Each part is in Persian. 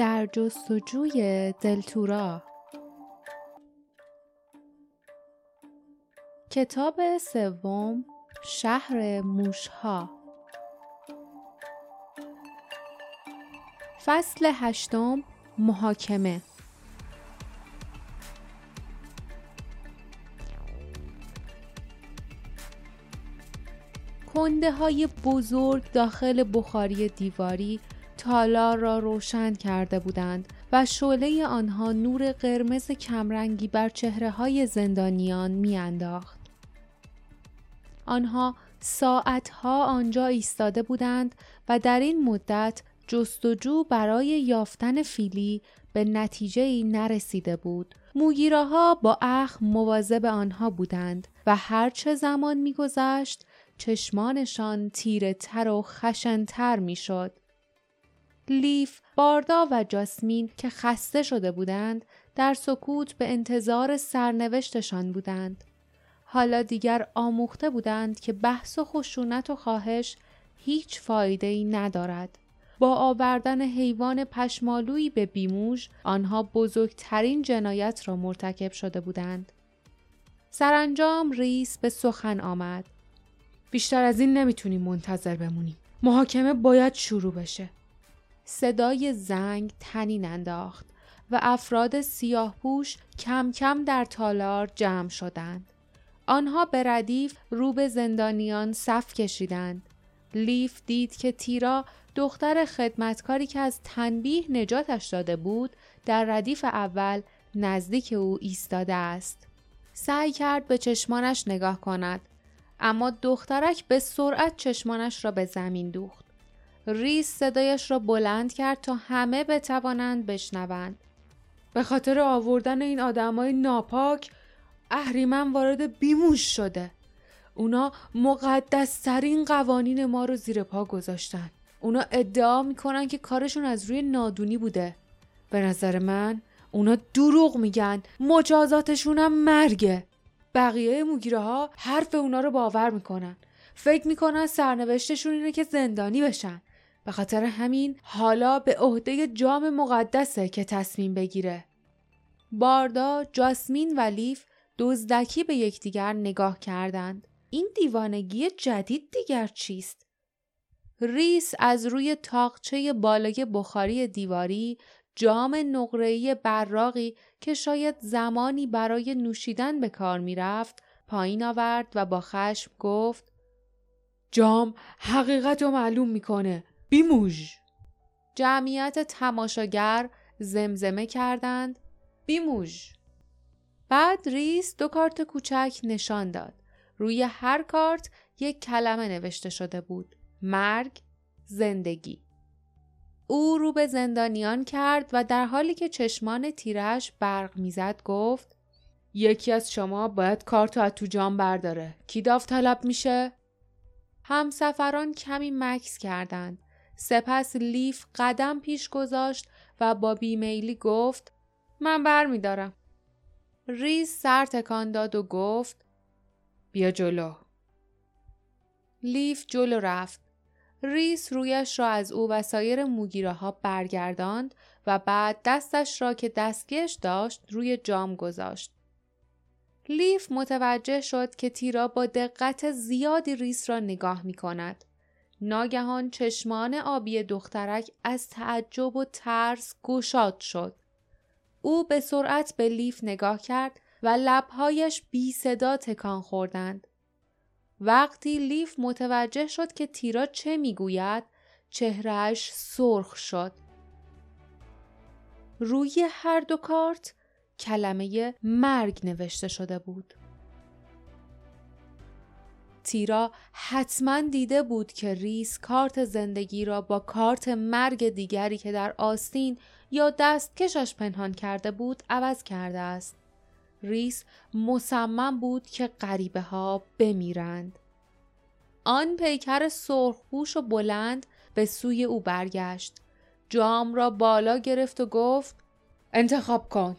در جستجوی دلتورا. کتاب سوم شهر موشها. فصل هشتم محاکمه. کنده های بزرگ داخل بخاری دیواری تالار را روشن کرده بودند و شعله آنها نور قرمز کمرنگی بر چهره های زندانیان میانداخت. آنها ساعتها آنجا ایستاده بودند و در این مدت جستجو برای یافتن فیلی به نتیجه ای نرسیده بود. موگیراها با اخ مواظب آنها بودند و هرچه زمان میگذشت چشمانشان تیره تر و خشنتر می‌شد. لیف، باردا و جاسمین که خسته شده بودند در سکوت به انتظار سرنوشتشان بودند. حالا دیگر آموخته بودند که بحث و خشونت و خواهش هیچ فایده ای ندارد. با آوردن حیوان پشمالویی به بیموش آنها بزرگترین جنایت را مرتکب شده بودند. سرانجام ریس به سخن آمد. بیشتر از این نمی‌تونیم منتظر بمونیم. محاکمه باید شروع بشه. صدای زنگ تنین انداخت و افراد سیاه پوش کم کم در تالار جمع شدند. آنها به ردیف رو به زندانیان صف کشیدند. لیف دید که تیرا دختر خدمتکاری که از تنبیه نجاتش داده بود در ردیف اول نزدیک او ایستاده است. سعی کرد به چشمانش نگاه کند اما دخترک به سرعت چشمانش را به زمین دوخت. ریس صدایش را بلند کرد تا همه بتوانند بشنوند. به خاطر آوردن این آدمای ناپاک اهریمن وارد بیموش شده. اونا مقدسترین قوانین ما رو زیر پا گذاشتن. اونا ادعا می‌کنن که کارشون از روی نادونی بوده. به نظر من اونا دروغ میگن مجازاتشونم مرگه. بقیه موگیره ها حرف اونا رو باور می‌کنن. فکر می‌کنن سرنوشتشون اینه که زندانی بشن. به خاطر همین حالا به عهده جام مقدسه که تصمیم بگیره. باردا، جاسمین و لیف دزدکی به یکدیگر نگاه کردند. این دیوانگی جدید دیگر چیست؟ ریس از روی تاقچه بالای بخاری دیواری جام نقره‌ای براقی که شاید زمانی برای نوشیدن به کار می‌رفت پایین آورد و با خشم گفت جام حقیقت رو معلوم می‌کنه بیموژ. جمعیت تماشاگر زمزمه کردند. بیموژ. بعد ریس دو کارت کوچک نشان داد. روی هر کارت یک کلمه نوشته شده بود. مرگ زندگی. او رو به زندانیان کرد و در حالی که چشمان تیرش برق می‌زد گفت یکی از شما باید کارت از تو جام برداره. کی داوطلب میشه؟ همسفران کمی مکس کردند. سپس لیف قدم پیش گذاشت و با بیمیلی گفت من بر می دارم. ریس سر تکان داد و گفت بیا جلو. لیف جلو رفت. ریس رویش را از او و سایر موگیره ها برگرداند و بعد دستش را که دستکش داشت روی جام گذاشت. لیف متوجه شد که تیرا با دقت زیادی ریس را نگاه می کند. ناگهان چشمان آبی دخترک از تعجب و ترس گشاد شد. او به سرعت به لیف نگاه کرد و لبهایش بی صدا تکان خوردند. وقتی لیف متوجه شد که تیرا چه می‌گوید چهرهش سرخ شد. روی هر دو کارت کلمه مرگ نوشته شده بود. تیرا حتما دیده بود که ریس کارت زندگی را با کارت مرگ دیگری که در آستین یا دستکشش پنهان کرده بود عوض کرده است. ریس مصمم بود که غریبه ها بمیرند. آن پیکر سرخپوش و بلند به سوی او برگشت. جام را بالا گرفت و گفت انتخاب کن.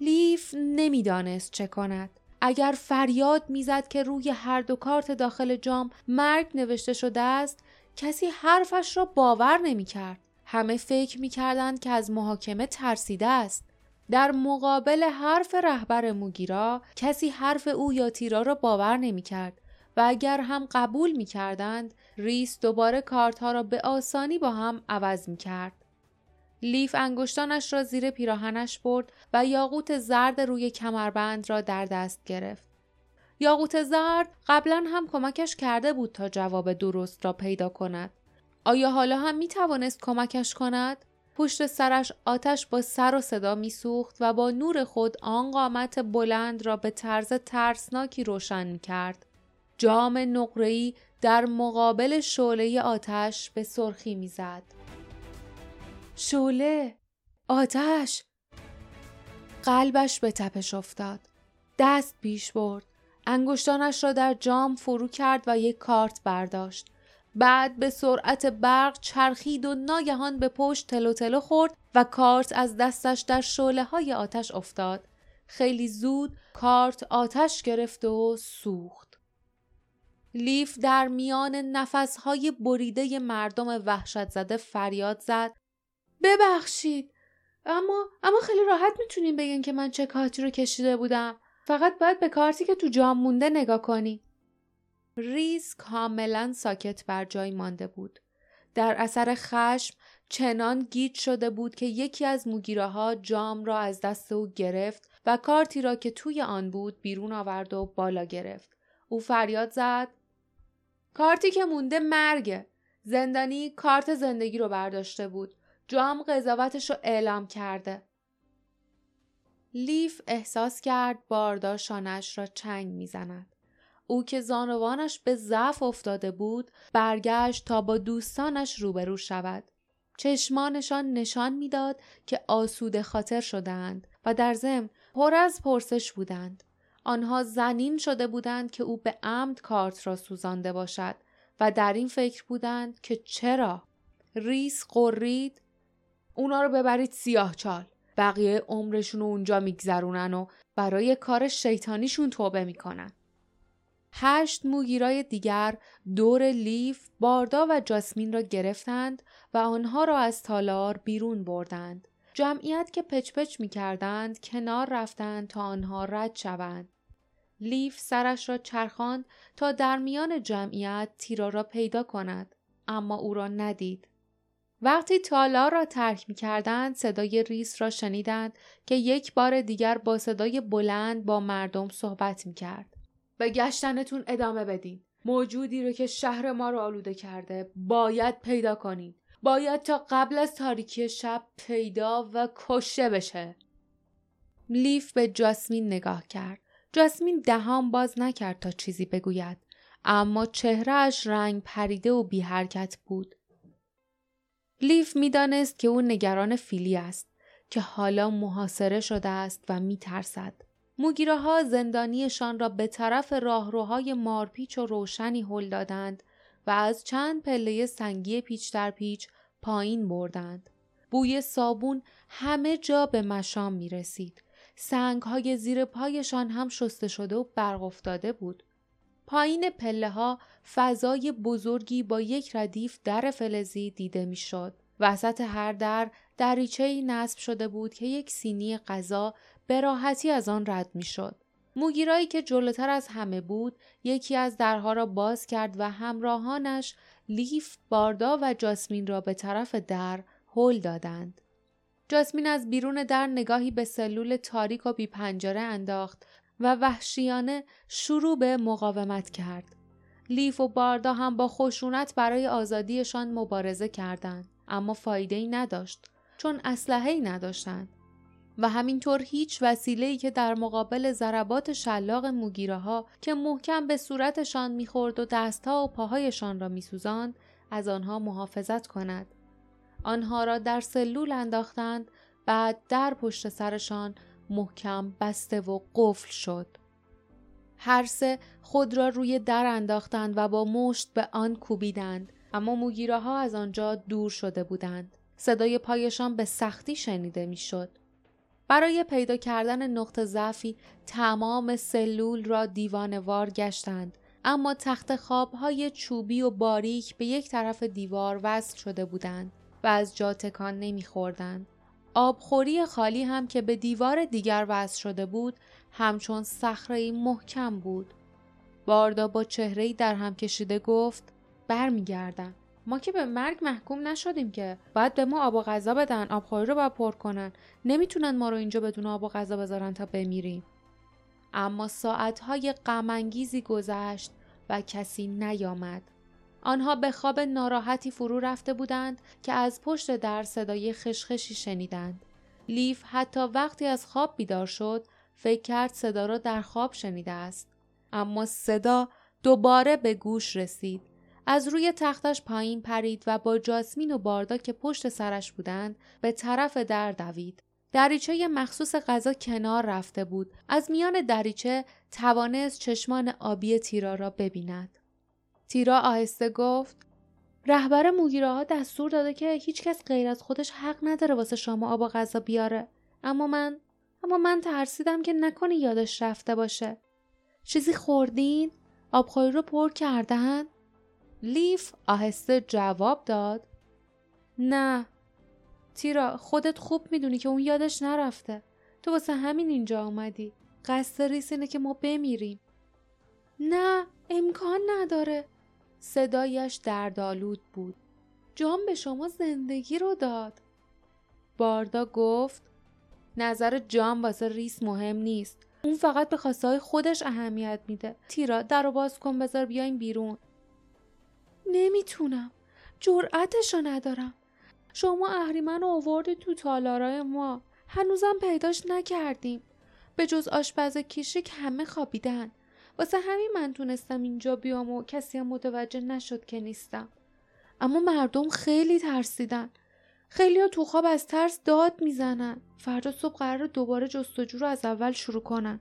لیف نمی‌دانست چه کند. اگر فریاد می‌زد که روی هر دو کارت داخل جام مرگ نوشته شده است کسی حرفش را باور نمی کرد. همه فکر می کردند که از محاکمه ترسیده است. در مقابل حرف رهبر موگیرا کسی حرف او یا تیرا را باور نمی کرد و اگر هم قبول می کردند ریس دوباره کارت ها را به آسانی با هم عوض می کرد. لیف انگشتانش را زیر پیراهنش برد و یاقوت زرد روی کمربند را در دست گرفت. یاقوت زرد قبلا هم کمکش کرده بود تا جواب درست را پیدا کند. آیا حالا هم می توانست کمکش کند؟ پشت سرش آتش با سر و صدا میسوخت و با نور خود آن قامت بلند را به طرز ترسناکی روشن می کرد. جام نقره‌ای در مقابل شعله آتش به سرخی می‌زد. شعله آتش قلبش به تپش افتاد. دست پیش برد. انگشتانش را در جام فرو کرد و یک کارت برداشت. بعد به سرعت برق چرخید و ناگهان به پشت تلو تلو خورد و کارت از دستش در شعله های آتش افتاد. خیلی زود کارت آتش گرفت و سوخت. لیف در میان نفسهای بریده مردم وحشت زده فریاد زد ببخشید. اما اما خیلی راحت می‌تونیم بگین که من چه کارتی رو کشیده بودم. فقط باید به کارتی که تو جام مونده نگاه کنی. ریز کاملا ساکت بر جای مانده بود. در اثر خشم چنان گیج شده بود که یکی از موگیراها جام را از دست او گرفت و کارتی را که توی آن بود بیرون آورد و بالا گرفت. او فریاد زد. کارتی که مونده مرگه. زندانی کارت زندگی رو برداشته بود. جام قضاوتش رو اعلام کرده. لیف احساس کرد باردار شانش را چنگ می‌زند. او که زانوانش به ضعف افتاده بود برگشت تا با دوستانش روبرو شود. چشمانشان نشان می‌داد که آسوده خاطر شدهاند و در ضمن پر از پرسش بودند. آنها زنین شده بودند که او به عمد کارت را سوزانده باشد و در این فکر بودند که چرا؟ ریس قرید اونا رو ببرید سیاه چال بقیه عمرشون رو اونجا میگذرونن و برای کار شیطانیشون توبه می‌کنن هشت موگیرای دیگر دور لیف، باردا و جاسمین را گرفتند و آنها را از تالار بیرون بردند. جمعیت که پچ پچ می کردند کنار رفتند تا آنها رد شوند. لیف سرش را چرخاند تا در میان جمعیت تیرا را پیدا کند اما او را ندید. وقتی تالار را ترک می کردند صدای ریس را شنیدند که یک بار دیگر با صدای بلند با مردم صحبت می کرد. به گشتنتون ادامه بدین. موجودی رو که شهر ما رو آلوده کرده باید پیدا کنین. باید تا قبل از تاریکی شب پیدا و کشته بشه. لیف به جاسمین نگاه کرد. جاسمین دهان باز نکرد تا چیزی بگوید. اما چهرهش رنگ پریده و بی حرکت بود. لیف می‌دانست که او نگران فیلی است که حالا محاصره شده است و میترسد. موگیره زندانیشان را به طرف راهروهای مارپیچ و روشنی هل دادند و از چند پله سنگی پیچ در پیچ پایین بردند. بوی صابون همه جا به مشام می رسید. سنگ های زیر پایشان هم شسته شده و برق افتاده بود. پایین پله ها فضای بزرگی با یک ردیف در فلزی دیده می‌شد. وسط هر در دریچه نصب شده بود که یک سینی غذا به راحتی از آن رد می‌شد. موگیرایی که جلوتر از همه بود یکی از درها را باز کرد و همراهانش لیف، باردا و جاسمین را به طرف در هل دادند. جاسمین از بیرون در نگاهی به سلول تاریک و بی پنجره انداخت و وحشیانه شروع به مقاومت کرد. لیف و باردا هم با خشونت برای آزادیشان مبارزه کردند اما فایده ای نداشت چون اسلحه ای نداشتند و همینطور هیچ وسیله‌ای که در مقابل ضربات شلاق موگیره ها که محکم به صورتشان می‌خورد و دستها و پاهایشان را میسوزاند از آنها محافظت کند. آنها را در سلول انداختند بعد در پشت سرشان محکم بسته و قفل شد. هر سه خود را روی در انداختند و با مشت به آن کوبیدند اما موگیره ها از آنجا دور شده بودند. صدای پایشان به سختی شنیده می‌شد. برای پیدا کردن نقطه ضعفی تمام سلول را دیوانوار گشتند اما تخت خوابهای چوبی و باریک به یک طرف دیوار وصل شده بودند و از جا تکان نمیخوردند. آبخوری خالی هم که به دیوار دیگر وصل شده بود همچون صخره محکم بود. باردا با چهره در هم کشیده گفت برمیگردم. ما که به مرگ محکوم نشدیم که باید به ما آب و غذا بدن آبخوری رو باید پر کنن نمی‌تونن ما رو اینجا بدون آب و غذا بذارن تا بمیریم اما ساعتهای غمانگیزی گذشت و کسی نیامد آنها به خواب ناراحتی فرو رفته بودند که از پشت در صدای خشخشی شنیدند لیف حتی وقتی از خواب بیدار شد فکر کرد صدا را در خواب شنیده است اما صدا دوباره به گوش رسید از روی تختش پایین پرید و با جاسمین و باردا که پشت سرش بودند به طرف در دوید. دریچه مخصوص غذا کنار رفته بود. از میان دریچه توانست چشمان آبی تیرا را ببیند. تیرا آهسته گفت رهبر موگیره دستور داده که هیچکس غیر از خودش حق نداره واسه شما آب و غذا بیاره. اما من اما من ترسیدم که نکنه یادش رفته باشه. چیزی خوردین؟ آبخوری رو پر کردن؟ لیف آهسته جواب داد نه تیرا خودت خوب می‌دونی که اون یادش نرفته تو واسه همین اینجا آمدی قصد ریس اینه که ما بمیریم نه امکان نداره صدایش دردآلود بود. جام به شما زندگی رو داد. باردا گفت نظر جام واسه ریس مهم نیست. اون فقط به خواسته خودش اهمیت میده. تیرا در رو باز کن بذار بیایم بیرون. نمی‌تونم. جرأتشو ندارم. شما اهریمن رو آوردی تو تالارای ما. هنوزم پیداش نکردیم. به جز آشپز کیشک همه خوابیدن. واسه همین من تونستم اینجا بیام و کسی هم متوجه نشد که نیستم اما مردم خیلی ترسیدن خیلی تو خواب از ترس داد می‌زنن فردا صبح قرار دوباره جستجو رو از اول شروع کنن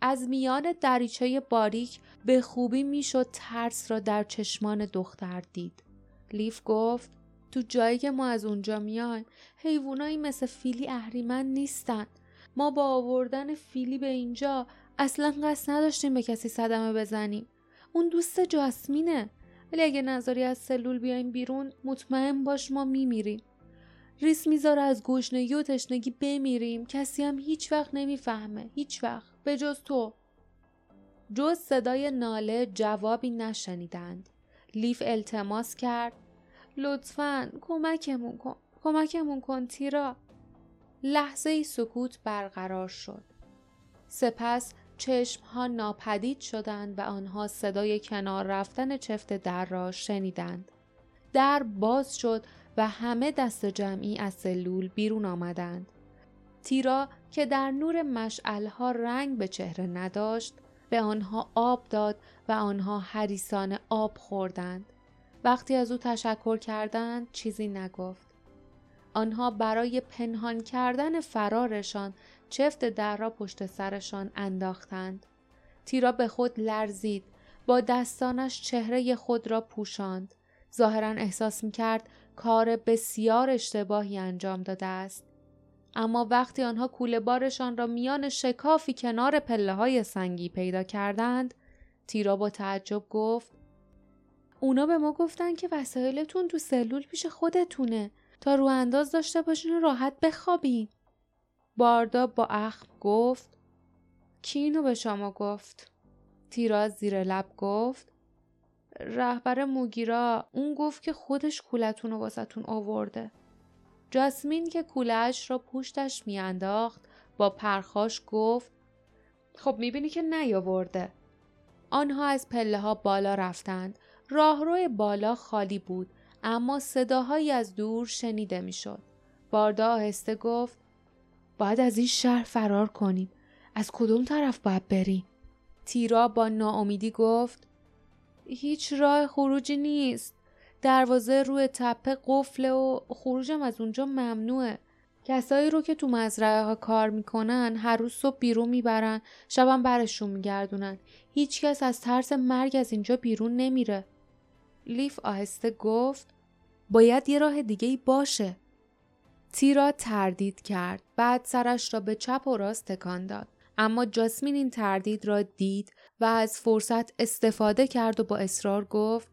از میان دریچه باریک به خوبی می‌شد ترس را در چشمان دختر دید. لیف گفت تو جایی که ما از اونجا میایم حیوانایی مثل فیلی اهریمن نیستن. ما با آوردن فیلی به اینجا اصلا قصد نداشتیم به کسی صدمه بزنیم. اون دوست جاسمینه. ولی اگه نظری از سلول بیایم بیرون مطمئن باش ما میمیریم. ریس می‌ذاره از گشنگی و تشنگی بمیریم. کسی هم هیچ وقت نمی‌فهمه. هیچ وقت. به جز تو. جز صدای ناله جوابی نشنیدند. لیف التماس کرد. لطفا کمکمون کن. کمکمون کن تیرا. لحظه ای سکوت برقرار شد. سپس چشم ها ناپدید شدند و آنها صدای کنار رفتن چفت در را شنیدند در باز شد و همه دست جمعی از سلول بیرون آمدند تیرا که در نور مشعلها رنگ به چهره نداشت به آنها آب داد و آنها حریسان آب خوردند. وقتی از او تشکر کردند چیزی نگفت. آنها برای پنهان کردن فرارشان چفت در را پشت سرشان انداختند. تیرا به خود لرزید. با دستانش چهره خود را پوشاند. ظاهرا احساس می کرد کار بسیار اشتباهی انجام داده است. اما وقتی آنها کوله بارشان را میان شکافی کنار پله های سنگی پیدا کردند تیرا با تعجب گفت اونا به ما گفتن که وسایلتون تو سلول پیش خودتونه تا رو انداز داشته باشین و راحت بخوابین باردا با اخم گفت کی اینو به شما گفت؟ تیرا زیر لب گفت رهبر موگیرا اون گفت که خودش کولتون رو واسهتون آورده. جاسمین که کولش را پوشتش میانداخت با پرخاش گفت خب می‌بینی که نیاورده. آنها از پله ها بالا رفتند. راهرو بالا خالی بود اما صداهایی از دور شنیده می‌شد. باردا آهسته گفت باید از این شهر فرار کنیم. از کدوم طرف باید بریم؟ تیرا با ناامیدی گفت هیچ راه خروجی نیست. دروازه روی تپه قفله و خروجم از اونجا ممنوعه. کسایی رو که تو مزرعه ها کار می‌کنن هر روز صبح بیرون می‌برن شبم برشون میگردونن. هیچکس از ترس مرگ از اینجا بیرون نمیره. لیف آهسته گفت باید یه راه دیگه ای باشه. تیرا تردید کرد. بعد سرش را به چپ و راست تکان داد. اما جاسمین این تردید را دید و از فرصت استفاده کرد و با اصرار گفت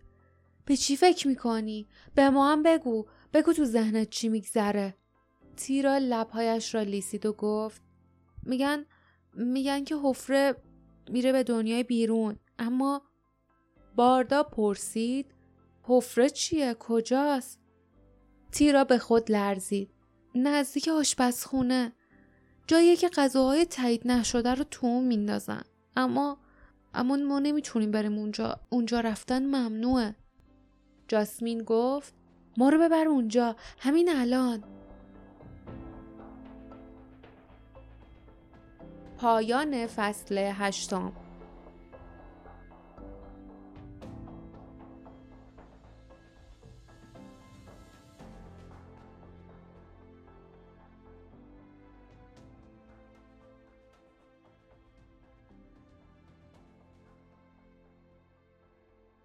به چی فکر می‌کنی؟ به ما هم بگو. بگو تو ذهنت چی میگذره. تیرا لبهایش را لیسید و گفت میگن میگن که حفره میره به دنیای بیرون. اما باردا پرسید حفره چیه؟ کجاست؟ تیرا به خود لرزید. نزدیک آشپزخونه. جایی که غذاهای تایید نشده رو تو میندازن. اما اما ما نمی‌تونیم بریم اونجا. اونجا رفتن ممنوعه. جاسمین گفت ما رو ببر اونجا. همین الان. پایان فصل هشتم.